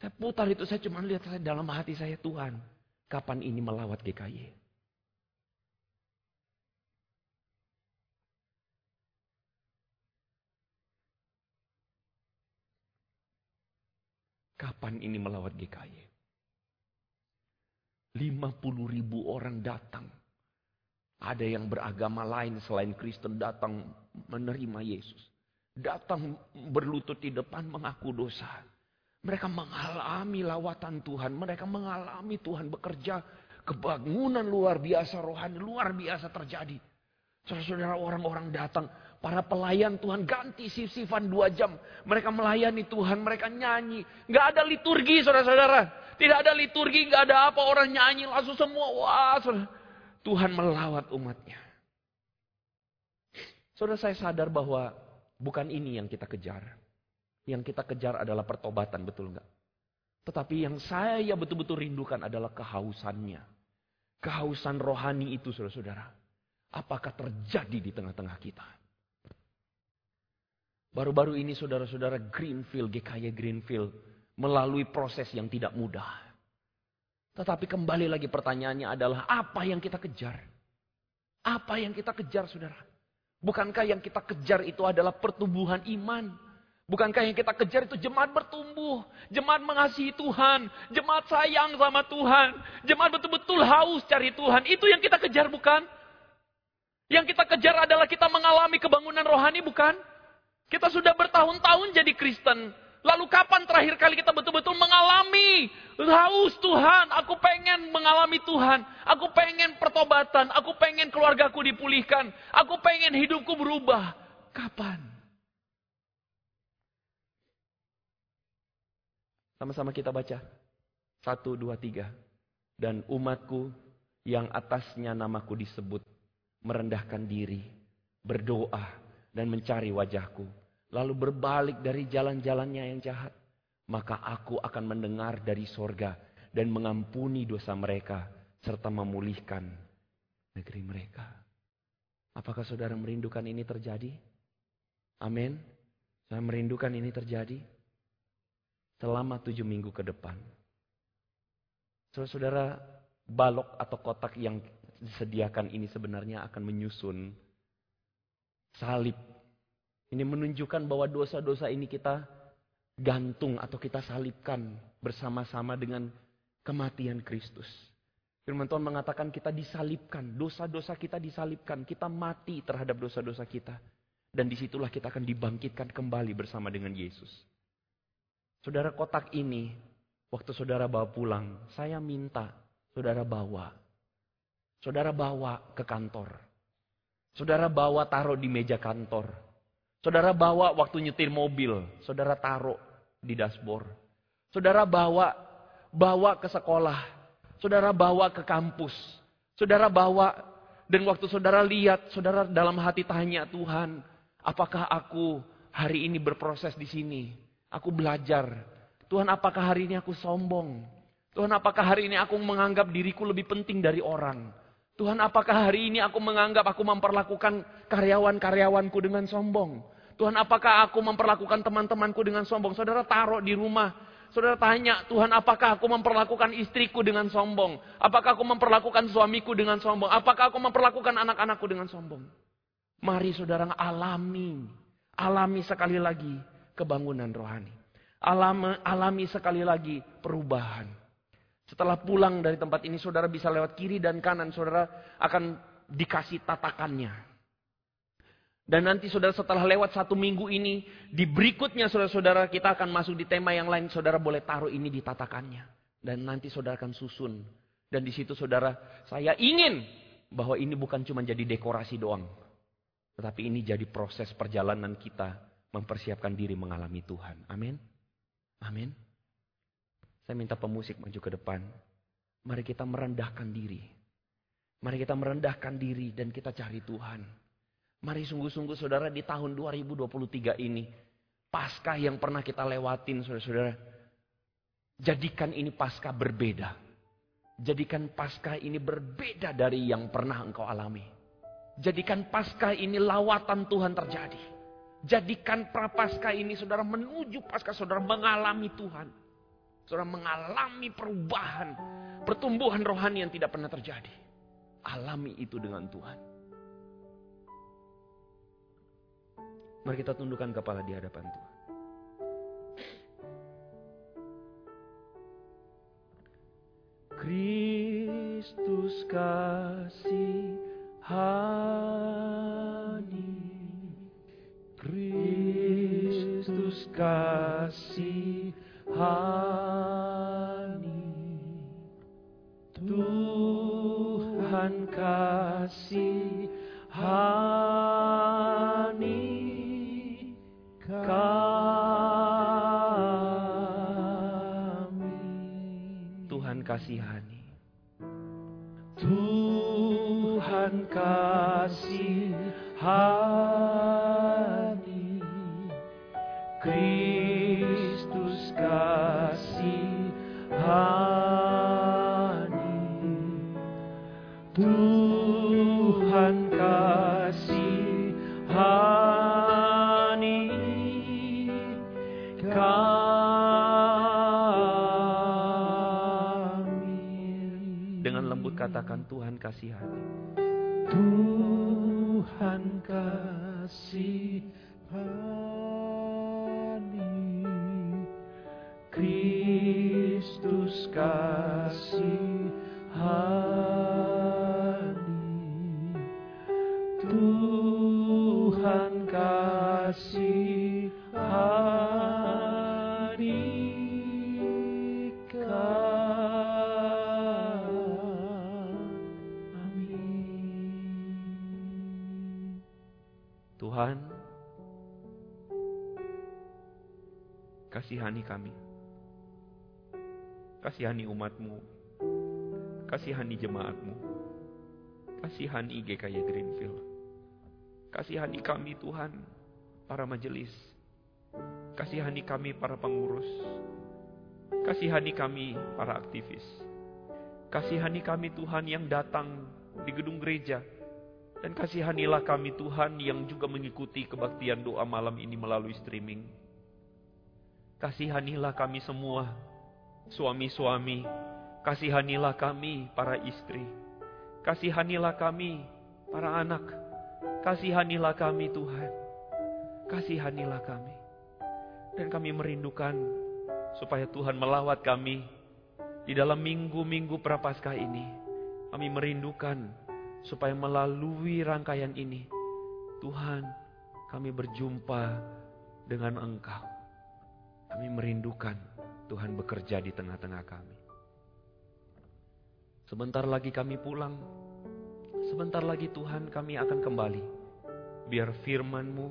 Saya putar itu, saya cuma lihat saya dalam hati saya, Tuhan, kapan ini melawat GKY? Kapan ini melawat GKY? 50 ribu orang datang ada yang beragama lain selain Kristen datang menerima Yesus. Datang berlutut di depan mengaku dosa. Mereka mengalami lawatan Tuhan. Mereka mengalami Tuhan bekerja Kebangunan luar biasa rohani, luar biasa terjadi. Saudara-saudara orang-orang datang. Para pelayan Tuhan ganti sif-sifan dua jam. Mereka melayani Tuhan, mereka nyanyi. Gak ada liturgi saudara-saudara. Tidak ada liturgi, gak ada apa. Orang nyanyi langsung semua. Wah, saudara. Tuhan melawat umatnya. Saudara saya sadar bahwa bukan ini yang kita kejar. Yang kita kejar adalah pertobatan, betul nggak? Tetapi yang saya betul-betul rindukan adalah kehausannya. Kehausan rohani itu saudara-saudara. Apakah terjadi di tengah-tengah kita? Baru-baru ini saudara-saudara Greenfield, GKY Greenfield. Melalui proses yang tidak mudah. Tetapi kembali lagi pertanyaannya adalah apa yang kita kejar? Apa yang kita kejar saudara? Bukankah yang kita kejar itu adalah pertumbuhan iman? Bukankah yang kita kejar itu jemaat bertumbuh, jemaat mengasihi Tuhan, jemaat sayang sama Tuhan, jemaat betul-betul haus cari Tuhan. Itu yang kita kejar bukan? Yang kita kejar adalah kita mengalami kebangunan rohani bukan? Kita sudah bertahun-tahun jadi Kristen. Lalu kapan terakhir kali kita betul-betul mengalami haus Tuhan? Aku pengen mengalami Tuhan. Aku pengen pertobatan. Aku pengen keluargaku dipulihkan. Aku pengen hidupku berubah. Kapan? Sama-sama kita baca. Satu, dua, tiga. Dan umatku yang atasnya namaku disebut. Merendahkan diri. Berdoa. Dan mencari wajahku lalu berbalik dari jalan-jalannya yang jahat, maka aku akan mendengar dari sorga dan mengampuni dosa mereka serta memulihkan negeri mereka. Apakah saudara merindukan ini terjadi? Amin. Saya merindukan ini terjadi selama tujuh minggu ke depan. Saudara-saudara, balok atau kotak yang disediakan ini sebenarnya akan menyusun salib ini menunjukkan bahwa dosa-dosa ini kita gantung atau kita salibkan bersama-sama dengan kematian Kristus. Firman Tuhan mengatakan kita disalibkan, dosa-dosa kita disalibkan, kita mati terhadap dosa-dosa kita. Dan di situlah kita akan dibangkitkan kembali bersama dengan Yesus. Saudara kotak ini, waktu saudara bawa pulang, saya minta saudara bawa. Saudara bawa ke kantor. Saudara bawa taruh di meja kantor. Saudara bawa waktu nyetir mobil, saudara taruh di dashboard. Saudara bawa bawa ke sekolah, saudara bawa ke kampus. Saudara bawa dan waktu saudara lihat, saudara dalam hati tanya Tuhan, apakah aku hari ini berproses di sini? Aku belajar. Tuhan, apakah hari ini aku sombong? Tuhan, apakah hari ini aku menganggap diriku lebih penting dari orang? Tuhan, apakah hari ini aku menganggap aku memperlakukan karyawan-karyawanku dengan sombong? Tuhan, apakah aku memperlakukan teman-temanku dengan sombong? Saudara taruh di rumah. Saudara tanya, Tuhan, apakah aku memperlakukan istriku dengan sombong? Apakah aku memperlakukan suamiku dengan sombong? Apakah aku memperlakukan anak-anakku dengan sombong? Mari saudara alami, alami sekali lagi kebangunan rohani. Alami, alami sekali lagi perubahan. Setelah pulang dari tempat ini, saudara bisa lewat kiri dan kanan, saudara akan dikasih tatakannya. Dan nanti saudara setelah lewat satu minggu ini, di berikutnya saudara-saudara kita akan masuk di tema yang lain. Saudara boleh taruh ini di tatakannya. Dan nanti saudara akan susun. Dan di situ saudara, saya ingin bahwa ini bukan cuma jadi dekorasi doang. Tetapi ini jadi proses perjalanan kita mempersiapkan diri mengalami Tuhan. Amin. Amin. Saya minta pemusik maju ke depan. Mari kita merendahkan diri. Mari kita merendahkan diri dan kita cari Tuhan. Mari sungguh-sungguh saudara di tahun 2023 ini. Paskah yang pernah kita lewatin saudara-saudara. Jadikan ini paskah berbeda. Jadikan paskah ini berbeda dari yang pernah engkau alami. Jadikan paskah ini lawatan Tuhan terjadi. Jadikan prapaskah ini saudara menuju paskah saudara mengalami Tuhan. Saudara mengalami perubahan. Pertumbuhan rohani yang tidak pernah terjadi. Alami itu dengan Tuhan. Mari kita tundukkan kepala di hadapan Tuhan. Kristus kasih hani Kristus kasih rohani. Tuhan kasih hani kami. Tuhan kasihani Tuhan kasih Tuhan kasihani. Tuhan kasihani. Kasihani GKY Greenfield. Kasihani kami Tuhan, para majelis. Kasihani kami para pengurus. Kasihani kami para aktivis. Kasihani kami Tuhan yang datang di gedung gereja. Dan kasihanilah kami Tuhan yang juga mengikuti kebaktian doa malam ini melalui streaming. Kasihanilah kami semua, suami-suami. Kasihanilah kami para istri. Kasihanilah kami para anak. Kasihanilah kami Tuhan. Kasihanilah kami. Dan kami merindukan supaya Tuhan melawat kami di dalam minggu-minggu prapaskah ini. Kami merindukan supaya melalui rangkaian ini Tuhan kami berjumpa dengan Engkau. Kami merindukan Tuhan bekerja di tengah-tengah kami. Sebentar lagi kami pulang. Sebentar lagi Tuhan kami akan kembali. Biar firman-Mu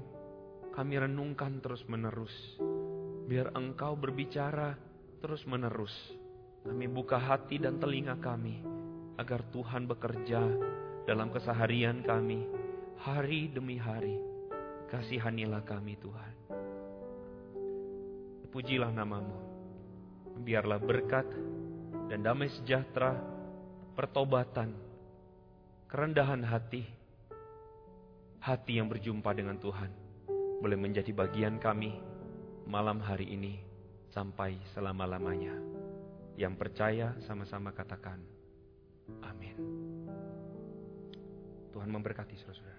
kami renungkan terus-menerus. Biar Engkau berbicara terus-menerus. Kami buka hati dan telinga kami agar Tuhan bekerja dalam keseharian kami hari demi hari. Kasihanilah kami Tuhan. Pujilah namamu. Biarlah berkat dan damai sejahtera, pertobatan, kerendahan hati, hati yang berjumpa dengan Tuhan boleh menjadi bagian kami malam hari ini sampai selama-lamanya. Yang percaya sama-sama katakan amin. Tuhan memberkati saudara-saudara.